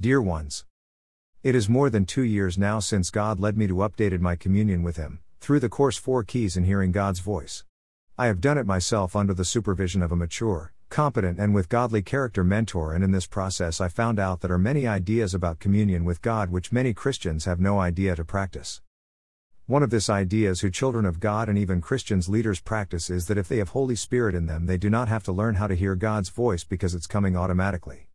Dear ones, it is more than two years now since God led me to updated my communion with Him, through the course Four Keys in Hearing God's Voice. I have done it myself under the supervision of a mature, competent, and with godly character mentor, and in this process I found out that are many ideas about communion with God which many Christians have no idea to practice. One of this ideas who children of God and even Christians leaders practice is that if they have Holy Spirit in them they do not have to learn how to hear God's voice because it's coming automatically.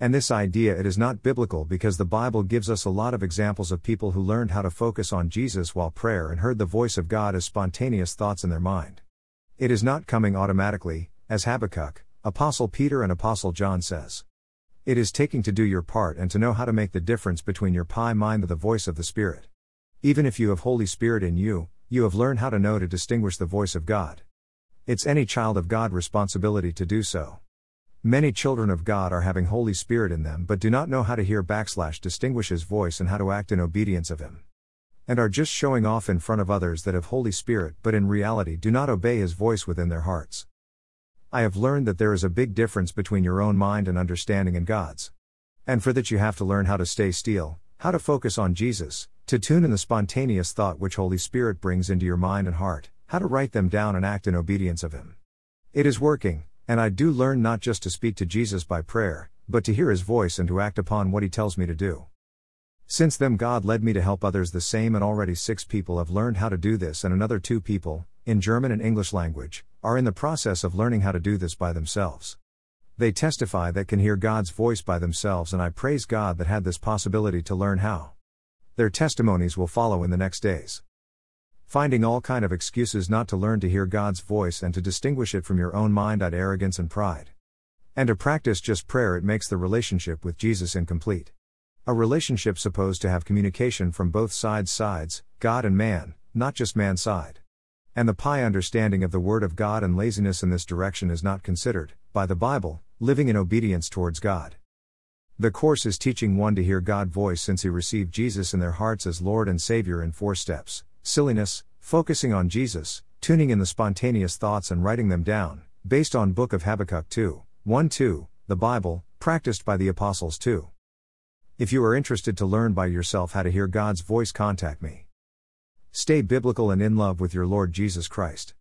And this idea it is not biblical because the Bible gives us a lot of examples of people who learned how to focus on Jesus while prayer and heard the voice of God as spontaneous thoughts in their mind. It is not coming automatically, as Habakkuk, Apostle Peter and Apostle John says. It is taking to do your part and to know how to make the difference between your pie mind and the voice of the Spirit. Even if you have Holy Spirit in you, you have learned how to know to distinguish the voice of God. It's any child of God responsibility to do so. Many children of God are having Holy Spirit in them but do not know how to hear backslash distinguish His voice and how to act in obedience of Him. And are just showing off in front of others that have Holy Spirit but in reality do not obey His voice within their hearts. I have learned that there is a big difference between your own mind and understanding and God's. And for that you have to learn how to stay still, how to focus on Jesus, to tune in the spontaneous thought which Holy Spirit brings into your mind and heart, how to write them down and act in obedience of Him. It is working, and I do learn not just to speak to Jesus by prayer, but to hear his voice and to act upon what he tells me to do. Since then, God led me to help others the same, and already six people have learned how to do this, and another two people, in German and English language, are in the process of learning how to do this by themselves. They testify that can hear God's voice by themselves, and I praise God that had this possibility to learn how. Their testimonies will follow in the next days finding all kind of excuses not to learn to hear God's voice and to distinguish it from your own mind at arrogance and pride. And to practice just prayer it makes the relationship with Jesus incomplete. A relationship supposed to have communication from both sides sides, God and man, not just man's side. And the pie understanding of the word of God and laziness in this direction is not considered, by the Bible, living in obedience towards God. The course is teaching one to hear God's voice since he received Jesus in their hearts as Lord and Savior in four steps silliness, focusing on Jesus, tuning in the spontaneous thoughts and writing them down, based on Book of Habakkuk 2, 1 2, the Bible, practiced by the Apostles 2. If you are interested to learn by yourself how to hear God's voice, contact me. Stay biblical and in love with your Lord Jesus Christ.